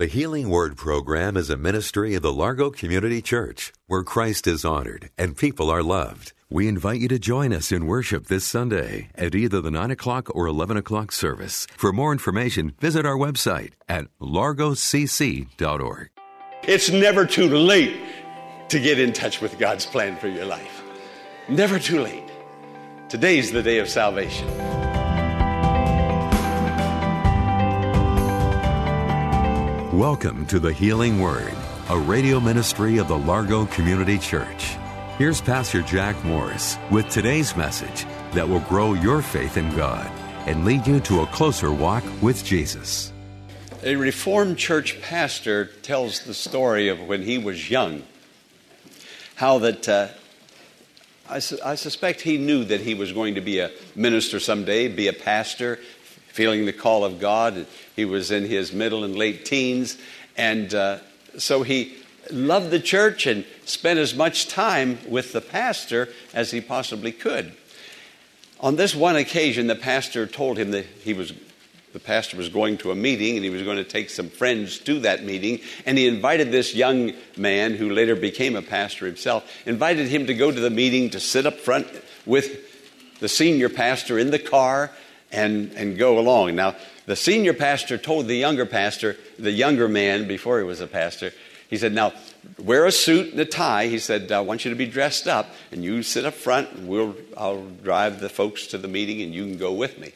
The Healing Word program is a ministry of the Largo Community Church where Christ is honored and people are loved. We invite you to join us in worship this Sunday at either the 9 o'clock or 11 o'clock service. For more information, visit our website at largocc.org. It's never too late to get in touch with God's plan for your life. Never too late. Today's the day of salvation. Welcome to the Healing Word, a radio ministry of the Largo Community Church. Here's Pastor Jack Morris with today's message that will grow your faith in God and lead you to a closer walk with Jesus. A Reformed church pastor tells the story of when he was young, how that uh, I, su- I suspect he knew that he was going to be a minister someday, be a pastor, feeling the call of God. He was in his middle and late teens, and uh, so he loved the church and spent as much time with the pastor as he possibly could. On this one occasion, the pastor told him that he was the pastor was going to a meeting and he was going to take some friends to that meeting and he invited this young man who later became a pastor himself invited him to go to the meeting to sit up front with the senior pastor in the car and, and go along. Now, the senior pastor told the younger pastor, the younger man before he was a pastor, he said, Now, wear a suit and a tie. He said, I want you to be dressed up, and you sit up front, and we'll, I'll drive the folks to the meeting, and you can go with me.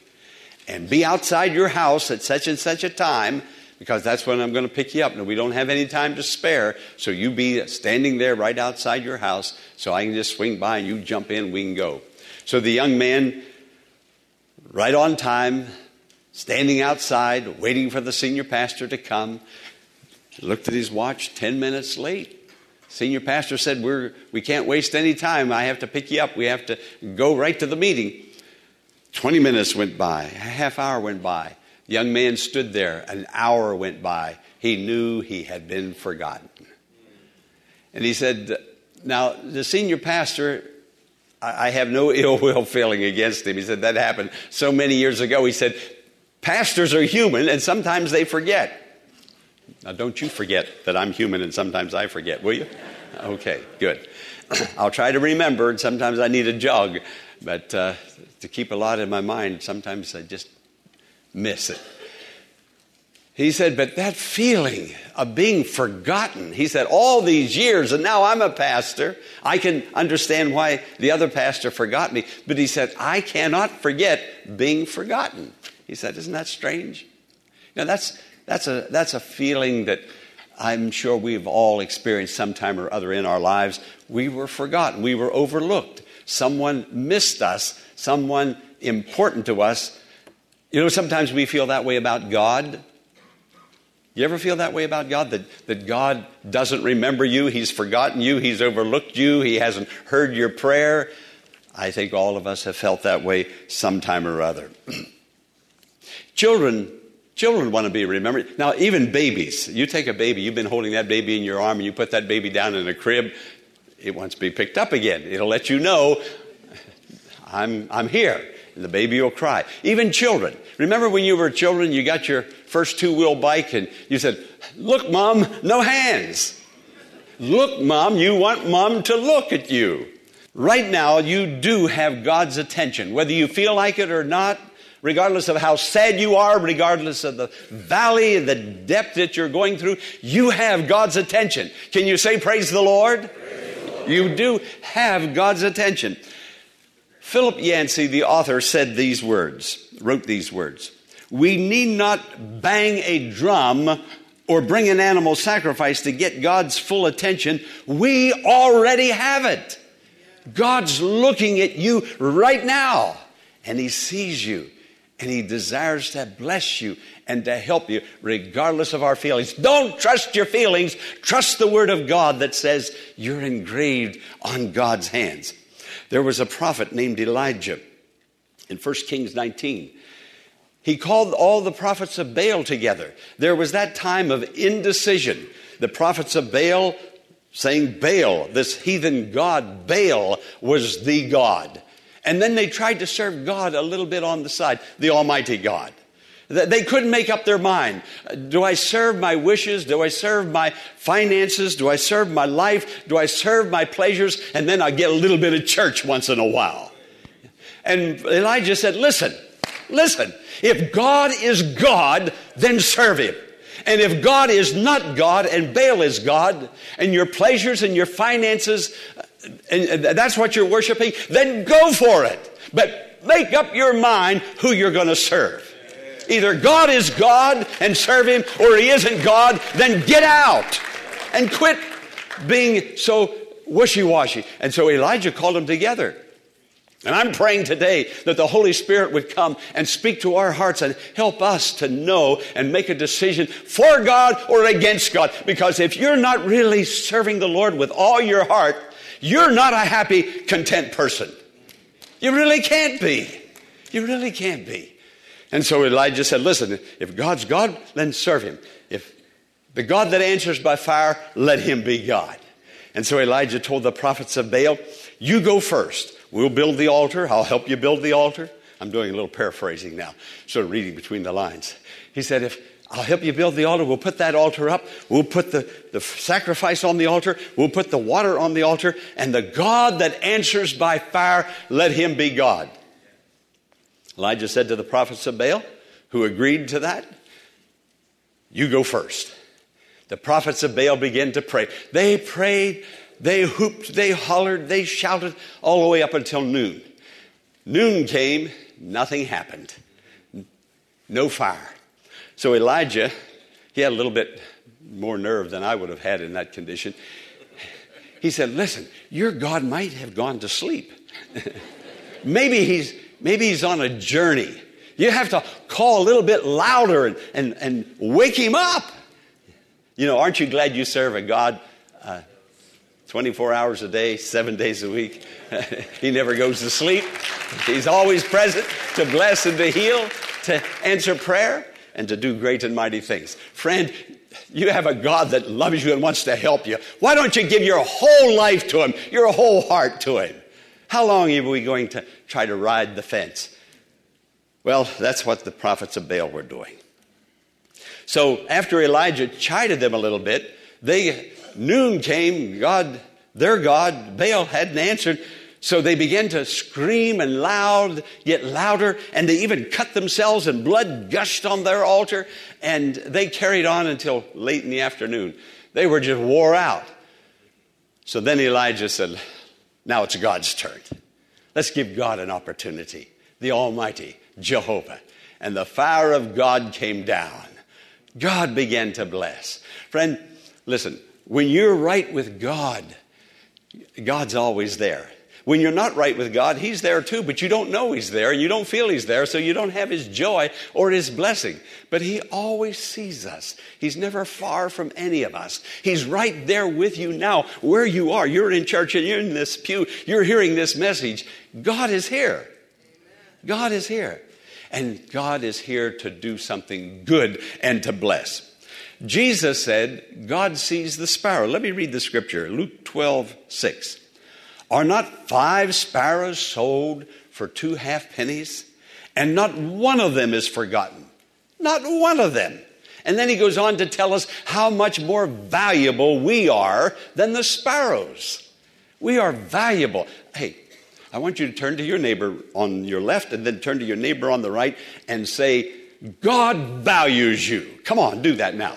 And be outside your house at such and such a time, because that's when I'm going to pick you up. And we don't have any time to spare, so you be standing there right outside your house, so I can just swing by and you jump in, we can go. So the young man right on time, standing outside, waiting for the senior pastor to come. Looked at his watch, 10 minutes late. Senior pastor said, We're, We can't waste any time. I have to pick you up. We have to go right to the meeting. 20 minutes went by, a half hour went by. Young man stood there, an hour went by. He knew he had been forgotten. And he said, Now, the senior pastor I have no ill will feeling against him. He said that happened so many years ago. He said, Pastors are human and sometimes they forget. Now, don't you forget that I'm human and sometimes I forget, will you? Okay, good. I'll try to remember, and sometimes I need a jog, but uh, to keep a lot in my mind, sometimes I just miss it. He said, but that feeling of being forgotten, he said, all these years, and now I'm a pastor. I can understand why the other pastor forgot me. But he said, I cannot forget being forgotten. He said, isn't that strange? Now that's, that's, a, that's a feeling that I'm sure we've all experienced sometime or other in our lives. We were forgotten. We were overlooked. Someone missed us. Someone important to us. You know, sometimes we feel that way about God. You ever feel that way about God? That, that God doesn't remember you, He's forgotten you, He's overlooked you, He hasn't heard your prayer? I think all of us have felt that way sometime or other. children, children want to be remembered. Now, even babies, you take a baby, you've been holding that baby in your arm, and you put that baby down in a crib, it wants to be picked up again. It'll let you know, I'm, I'm here. The baby will cry. Even children. Remember when you were children, you got your first two wheel bike and you said, Look, mom, no hands. Look, mom, you want mom to look at you. Right now, you do have God's attention, whether you feel like it or not, regardless of how sad you are, regardless of the valley, the depth that you're going through, you have God's attention. Can you say, Praise the Lord? Praise the Lord. You do have God's attention. Philip Yancey, the author, said these words, wrote these words. We need not bang a drum or bring an animal sacrifice to get God's full attention. We already have it. God's looking at you right now and he sees you And He desires to bless you and to help you regardless of our feelings. Don't trust your feelings. Trust the Word of God that says you're engraved on God's hands. There was a prophet named Elijah in 1 Kings 19. He called all the prophets of Baal together. There was that time of indecision. The prophets of Baal saying Baal, this heathen god, Baal was the God. And then they tried to serve God a little bit on the side, the Almighty God. They couldn't make up their mind. Do I serve my wishes? Do I serve my finances? Do I serve my life? Do I serve my pleasures? And then I get a little bit of church once in a while. And Elijah said, Listen, listen, if God is God, then serve him. And if God is not God and Baal is God, and your pleasures and your finances, and that's what you're worshiping, then go for it. But make up your mind who you're going to serve. Either God is God and serve Him, or He isn't God, then get out and quit being so wishy washy. And so Elijah called them together. And I'm praying today that the Holy Spirit would come and speak to our hearts and help us to know and make a decision for God or against God. Because if you're not really serving the Lord with all your heart, you're not a happy, content person. You really can't be. You really can't be. And so Elijah said, Listen, if God's God, then serve him. If the God that answers by fire, let him be God. And so Elijah told the prophets of Baal, You go first. We'll build the altar. I'll help you build the altar. I'm doing a little paraphrasing now, sort of reading between the lines. He said, If I'll help you build the altar, we'll put that altar up. We'll put the, the sacrifice on the altar. We'll put the water on the altar. And the God that answers by fire, let him be God. Elijah said to the prophets of Baal, who agreed to that, You go first. The prophets of Baal began to pray. They prayed they hooped, they hollered, they shouted all the way up until noon. Noon came, nothing happened. No fire. So Elijah, he had a little bit more nerve than I would have had in that condition. He said, Listen, your God might have gone to sleep. maybe, he's, maybe he's on a journey. You have to call a little bit louder and, and, and wake him up. You know, aren't you glad you serve a God uh, 24 hours a day, seven days a week. he never goes to sleep. He's always present to bless and to heal, to answer prayer, and to do great and mighty things. Friend, you have a God that loves you and wants to help you. Why don't you give your whole life to Him, your whole heart to Him? How long are we going to try to ride the fence? Well, that's what the prophets of Baal were doing. So after Elijah chided them a little bit, they noon came, God, their God, Baal hadn't answered. So they began to scream and loud, yet louder, and they even cut themselves and blood gushed on their altar. And they carried on until late in the afternoon. They were just wore out. So then Elijah said, Now it's God's turn. Let's give God an opportunity, the Almighty, Jehovah. And the fire of God came down. God began to bless. Friend, listen, when you're right with God, God's always there. When you're not right with God, He's there too, but you don't know He's there. And you don't feel He's there, so you don't have His joy or His blessing. But He always sees us. He's never far from any of us. He's right there with you now, where you are. You're in church and you're in this pew. You're hearing this message. God is here. God is here. And God is here to do something good and to bless. Jesus said, God sees the sparrow. Let me read the scripture Luke 12, 6. Are not five sparrows sold for two half pennies? And not one of them is forgotten. Not one of them. And then he goes on to tell us how much more valuable we are than the sparrows. We are valuable. Hey, I want you to turn to your neighbor on your left and then turn to your neighbor on the right and say, God values you. Come on, do that now.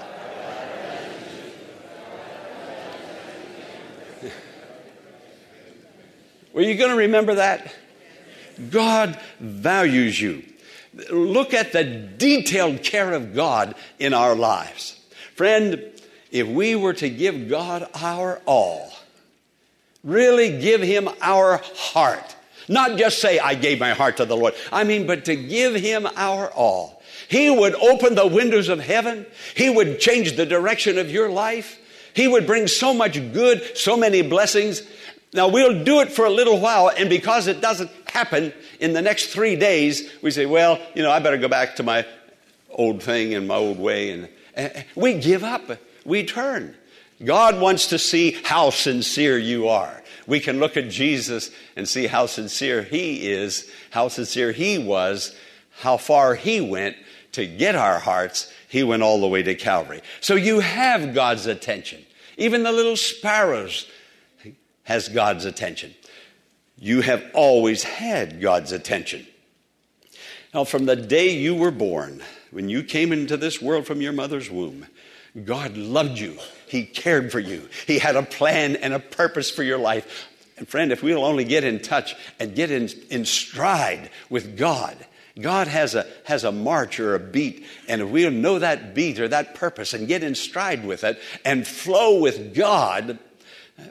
Were you going to remember that? God values you. Look at the detailed care of God in our lives. Friend, if we were to give God our all, really give Him our heart, Not just say, I gave my heart to the Lord. I mean, but to give Him our all. He would open the windows of heaven. He would change the direction of your life. He would bring so much good, so many blessings. Now, we'll do it for a little while, and because it doesn't happen in the next three days, we say, well, you know, I better go back to my old thing and my old way. And, and we give up, we turn. God wants to see how sincere you are. We can look at Jesus and see how sincere he is, how sincere he was, how far he went to get our hearts. He went all the way to Calvary. So you have God's attention. Even the little sparrows has God's attention. You have always had God's attention. Now, from the day you were born, when you came into this world from your mother's womb, God loved you. He cared for you. He had a plan and a purpose for your life. And friend, if we'll only get in touch and get in, in stride with God, God has a, has a march or a beat, and if we'll know that beat or that purpose and get in stride with it and flow with God,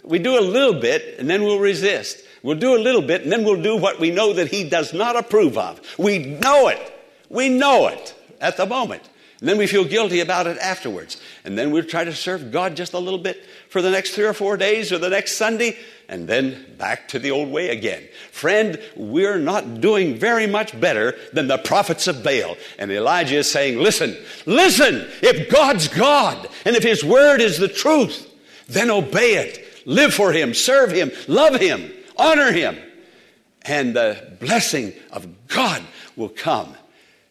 we do a little bit and then we'll resist. We'll do a little bit and then we'll do what we know that He does not approve of. We know it. We know it at the moment. And then we feel guilty about it afterwards. And then we'll try to serve God just a little bit for the next three or four days or the next Sunday, and then back to the old way again. Friend, we're not doing very much better than the prophets of Baal. And Elijah is saying, listen, listen, if God's God and if His word is the truth, then obey it. Live for Him, serve Him, love Him, honor Him. And the blessing of God will come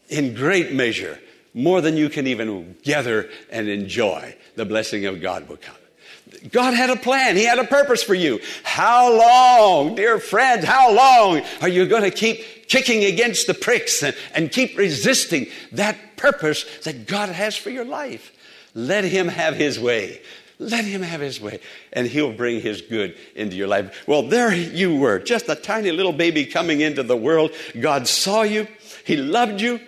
in great measure more than you can even gather and enjoy. The blessing of God will come. God had a plan. He had a purpose for you. How long, dear friends, how long are you going to keep kicking against the pricks and, and keep resisting that purpose that God has for your life? Let Him have His way. Let Him have His way, and He'll bring His good into your life. Well, there you were, just a tiny little baby coming into the world. God saw you, He loved you,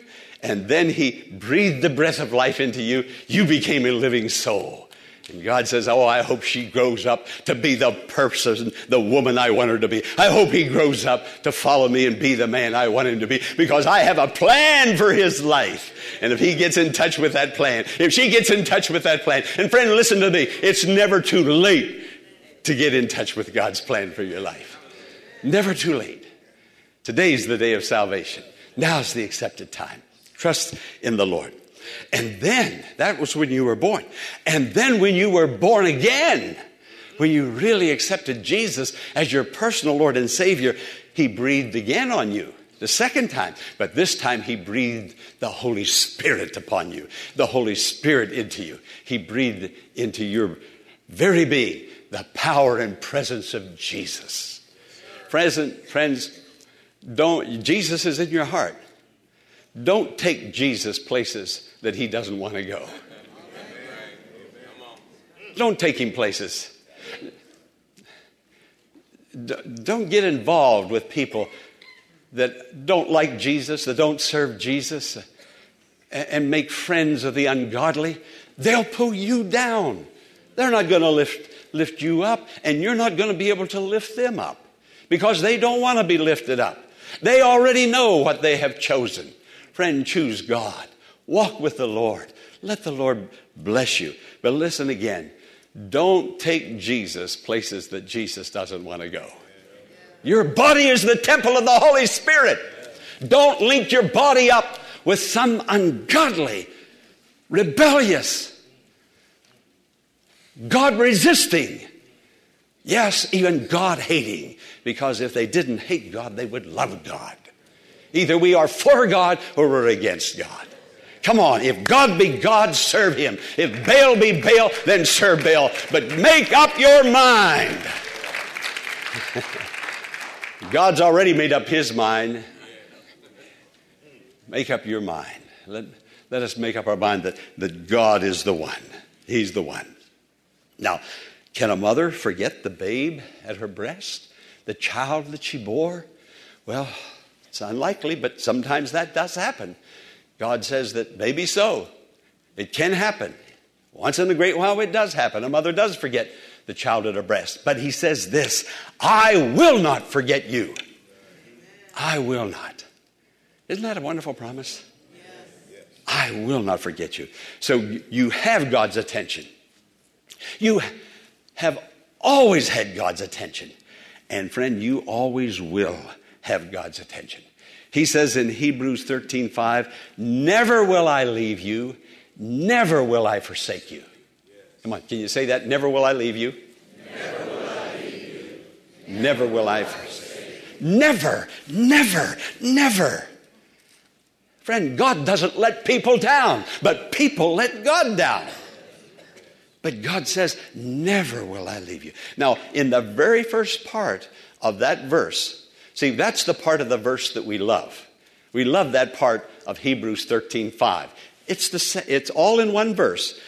and then He breathed the breath of life into you. You became a living soul. And God says, Oh, I hope she grows up to be the person, the woman I want her to be. I hope he grows up to follow me and be the man I want him to be because I have a plan for his life. And if he gets in touch with that plan, if she gets in touch with that plan, and friend, listen to me, it's never too late to get in touch with God's plan for your life. Never too late. Today's the day of salvation. Now's the accepted time. Trust in the Lord. And then, that was when you were born. And then when you were born again, when you really accepted Jesus as your personal Lord and Savior, He breathed again on you the second time. But this time He breathed the Holy Spirit upon you, the Holy Spirit into you. He breathed into your very being the power and presence of Jesus. Present, friends, don't, Jesus is in your heart. Don't take Jesus places that he doesn't want to go. Don't take him places. Don't get involved with people that don't like Jesus, that don't serve Jesus, and make friends of the ungodly. They'll pull you down. They're not going to lift, lift you up, and you're not going to be able to lift them up because they don't want to be lifted up. They already know what they have chosen. Friend, choose God. Walk with the Lord. Let the Lord bless you. But listen again don't take Jesus places that Jesus doesn't want to go. Your body is the temple of the Holy Spirit. Don't link your body up with some ungodly, rebellious, God resisting, yes, even God hating, because if they didn't hate God, they would love God. Either we are for God or we're against God. Come on, if God be God, serve him. If Baal be Baal, then serve Baal. But make up your mind. God's already made up his mind. Make up your mind. Let, let us make up our mind that, that God is the one. He's the one. Now, can a mother forget the babe at her breast, the child that she bore? Well, it's unlikely, but sometimes that does happen. God says that maybe so. It can happen. Once in a great while, it does happen. A mother does forget the child at her breast. But he says this I will not forget you. I will not. Isn't that a wonderful promise? I will not forget you. So you have God's attention. You have always had God's attention. And friend, you always will have God's attention. He says in Hebrews 13 5, Never will I leave you, never will I forsake you. Come on, can you say that? Never will I leave you. Never will I leave you. Never will I forsake you. Never, never, never. Friend, God doesn't let people down, but people let God down. But God says, Never will I leave you. Now, in the very first part of that verse, see, that's the part of the verse that we love. We love that part of Hebrews 13 5. It's, the, it's all in one verse.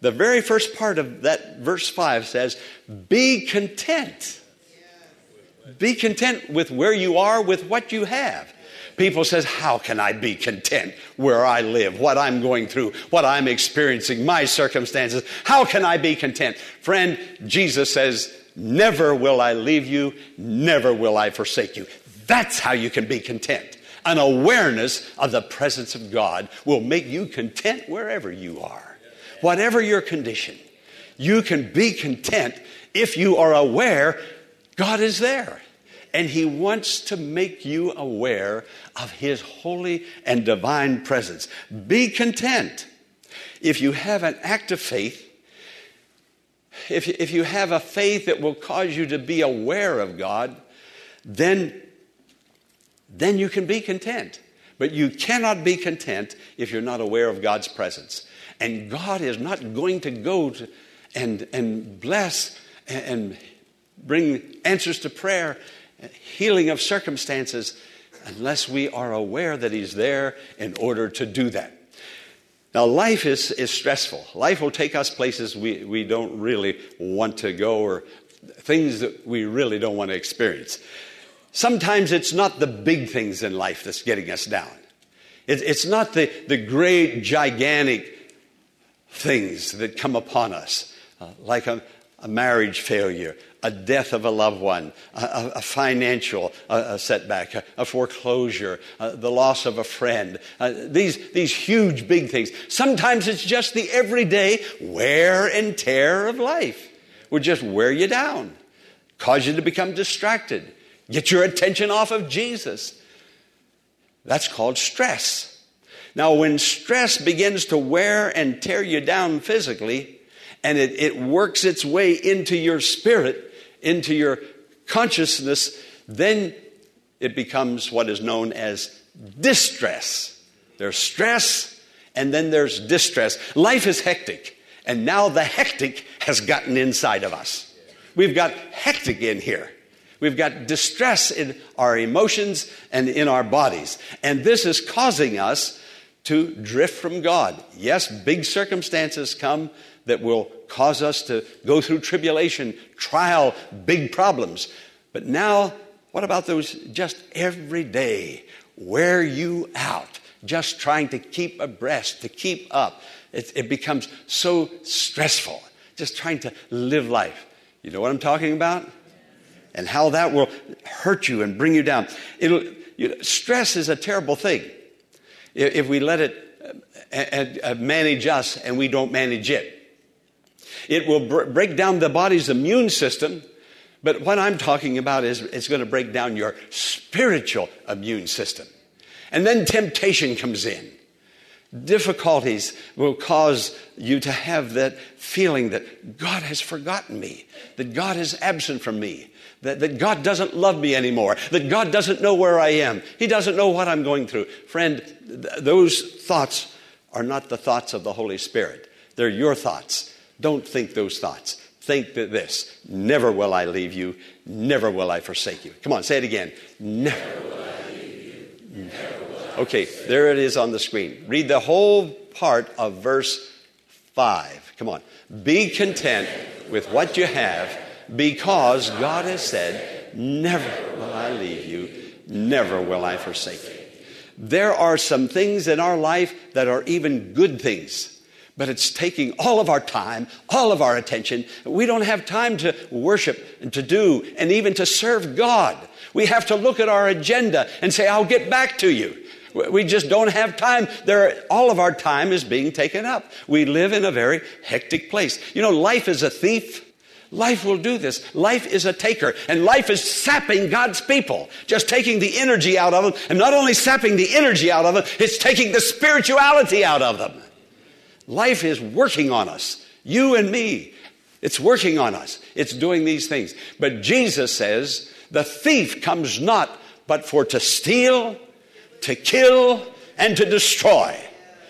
The very first part of that verse 5 says, Be content. Be content with where you are, with what you have. People says, how can I be content where I live, what I'm going through, what I'm experiencing, my circumstances? How can I be content? Friend, Jesus says, never will I leave you, never will I forsake you. That's how you can be content. An awareness of the presence of God will make you content wherever you are. Whatever your condition, you can be content if you are aware God is there and He wants to make you aware of His holy and divine presence. Be content. If you have an act of faith, if, if you have a faith that will cause you to be aware of God, then, then you can be content. But you cannot be content if you're not aware of God's presence. And God is not going to go to and, and bless and, and bring answers to prayer healing of circumstances unless we are aware that He's there in order to do that. Now, life is, is stressful. Life will take us places we, we don't really want to go or things that we really don't want to experience. Sometimes it's not the big things in life that's getting us down. It, it's not the, the great, gigantic things that come upon us, uh, like a, a marriage failure, a death of a loved one, a, a financial a, a setback, a, foreclosure, uh, the loss of a friend, uh, these, these huge big things. Sometimes it's just the everyday wear and tear of life would just wear you down, cause you to become distracted, get your attention off of Jesus. That's called stress. Now, when stress begins to wear and tear you down physically, and it, it works its way into your spirit, into your consciousness, then it becomes what is known as distress. There's stress, and then there's distress. Life is hectic, and now the hectic has gotten inside of us. We've got hectic in here. We've got distress in our emotions and in our bodies. And this is causing us to drift from God. Yes, big circumstances come that will cause us to go through tribulation, trial, big problems. But now, what about those just every day wear you out, just trying to keep abreast, to keep up? It, it becomes so stressful, just trying to live life. You know what I'm talking about? And how that will hurt you and bring you down. It'll, you know, stress is a terrible thing if we let it uh, manage us and we don't manage it. It will br- break down the body's immune system, but what I'm talking about is it's going to break down your spiritual immune system. And then temptation comes in. Difficulties will cause you to have that feeling that God has forgotten me, that God is absent from me, that, that God doesn't love me anymore, that God doesn't know where I am, He doesn't know what I'm going through. Friend, th- those thoughts are not the thoughts of the Holy Spirit, they're your thoughts. Don't think those thoughts. Think that this never will I leave you, never will I forsake you. Come on, say it again. Never will I leave you. Never will I okay, there it is on the screen. Read the whole part of verse 5. Come on. Be content with what you have because God has said, Never will I leave you, never will I forsake you. There are some things in our life that are even good things but it's taking all of our time, all of our attention. We don't have time to worship and to do and even to serve God We have to look at our agenda and say, I'll get back to you. We just don't have time. There, all of our time is being taken up. We live in a very hectic place. You know, life is a thief. Life will do this. Life is a taker, and life is sapping God's people, just taking the energy out of them. And not only sapping the energy out of them, it's taking the spirituality out of them. Life is working on us, you and me. It's working on us. It's doing these things. But Jesus says, the thief comes not but for to steal, to kill, and to destroy.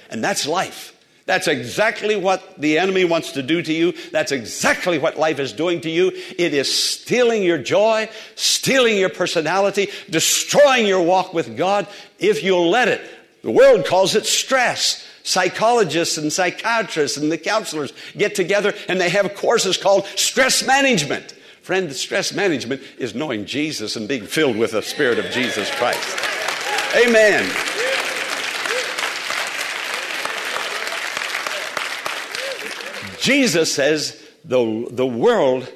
And that's life. That's exactly what the enemy wants to do to you. That's exactly what life is doing to you. It is stealing your joy, stealing your personality, destroying your walk with God if you'll let it. The world calls it stress. Psychologists and psychiatrists and the counselors get together and they have courses called stress management. Friend, stress management is knowing Jesus and being filled with the Spirit of Jesus Christ. Amen. Jesus says the, the world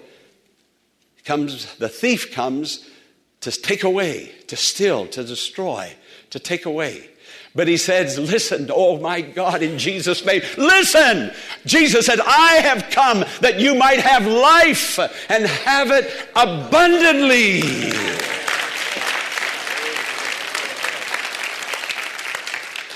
comes, the thief comes to take away, to steal, to destroy, to take away. But he says, Listen, oh my God, in Jesus' name, listen! Jesus said, I have come that you might have life and have it abundantly.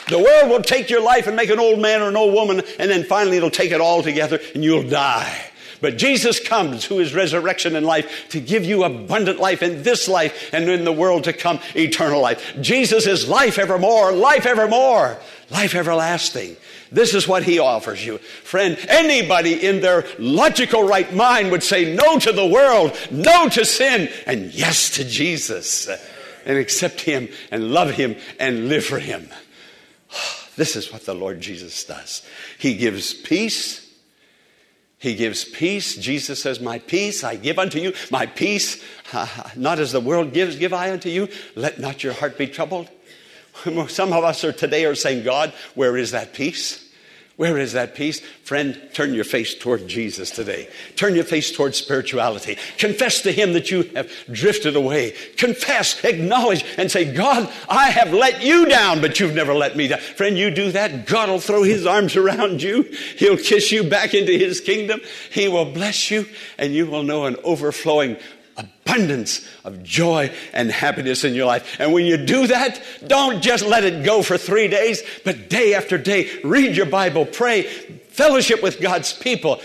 The world will take your life and make an old man or an old woman, and then finally it'll take it all together and you'll die. But Jesus comes, who is resurrection and life, to give you abundant life in this life and in the world to come, eternal life. Jesus is life evermore, life evermore, life everlasting. This is what he offers you. Friend, anybody in their logical right mind would say no to the world, no to sin, and yes to Jesus, and accept him and love him and live for him. This is what the Lord Jesus does. He gives peace. He gives peace. Jesus says, My peace I give unto you. My peace, not as the world gives, give I unto you. Let not your heart be troubled. Some of us are today are saying, God, where is that peace? Where is that peace? Friend, turn your face toward Jesus today. Turn your face toward spirituality. Confess to Him that you have drifted away. Confess, acknowledge, and say, God, I have let you down, but you've never let me down. Friend, you do that, God will throw His arms around you. He'll kiss you back into His kingdom. He will bless you, and you will know an overflowing abundance of joy and happiness in your life. And when you do that, don't just let it go for three days, but day after day, read your Bible, pray, fellowship with God's people,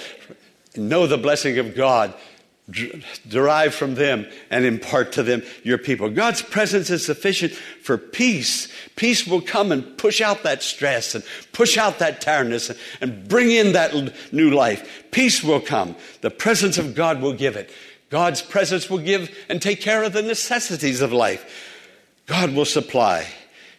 know the blessing of God. Derive from them and impart to them your people. God's presence is sufficient for peace. Peace will come and push out that stress and push out that tiredness and bring in that new life. Peace will come. The presence of God will give it. God's presence will give and take care of the necessities of life. God will supply.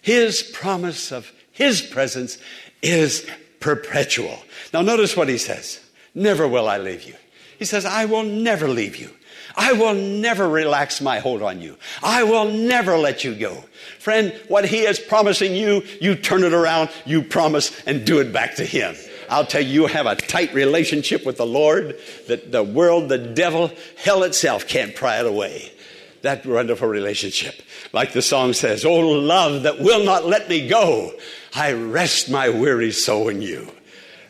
His promise of His presence is perpetual. Now, notice what He says Never will I leave you. He says, I will never leave you. I will never relax my hold on you. I will never let you go. Friend, what He is promising you, you turn it around, you promise, and do it back to Him. I'll tell you, you have a tight relationship with the Lord that the world, the devil, hell itself can't pry it away. That wonderful relationship. Like the song says, Oh, love that will not let me go. I rest my weary soul in you.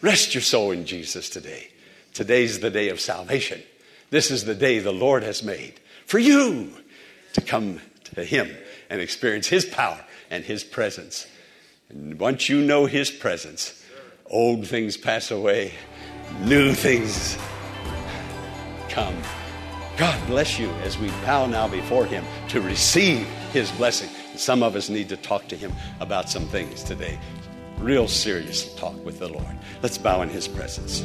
Rest your soul in Jesus today. Today's the day of salvation. This is the day the Lord has made for you to come to Him and experience His power and His presence. And once you know His presence, Old things pass away, new things come. God bless you as we bow now before Him to receive His blessing. Some of us need to talk to Him about some things today. Real serious talk with the Lord. Let's bow in His presence.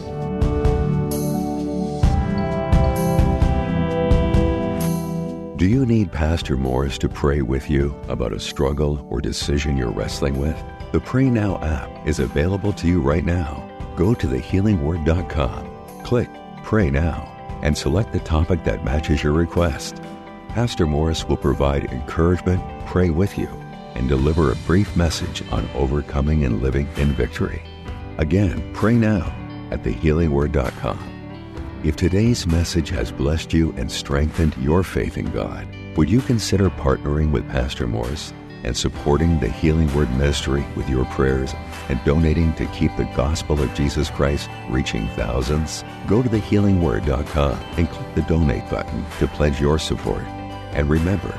Do you need Pastor Morris to pray with you about a struggle or decision you're wrestling with? The Pray Now app is available to you right now. Go to thehealingword.com, click Pray Now, and select the topic that matches your request. Pastor Morris will provide encouragement, pray with you, and deliver a brief message on overcoming and living in victory. Again, pray now at thehealingword.com. If today's message has blessed you and strengthened your faith in God, Would you consider partnering with Pastor Morris and supporting the Healing Word Ministry with your prayers and donating to keep the gospel of Jesus Christ reaching thousands? Go to thehealingword.com and click the donate button to pledge your support. And remember,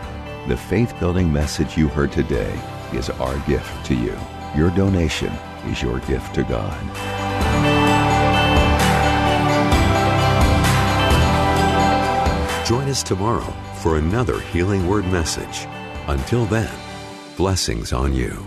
the faith building message you heard today is our gift to you. Your donation is your gift to God. Join us tomorrow for another Healing Word message. Until then, blessings on you.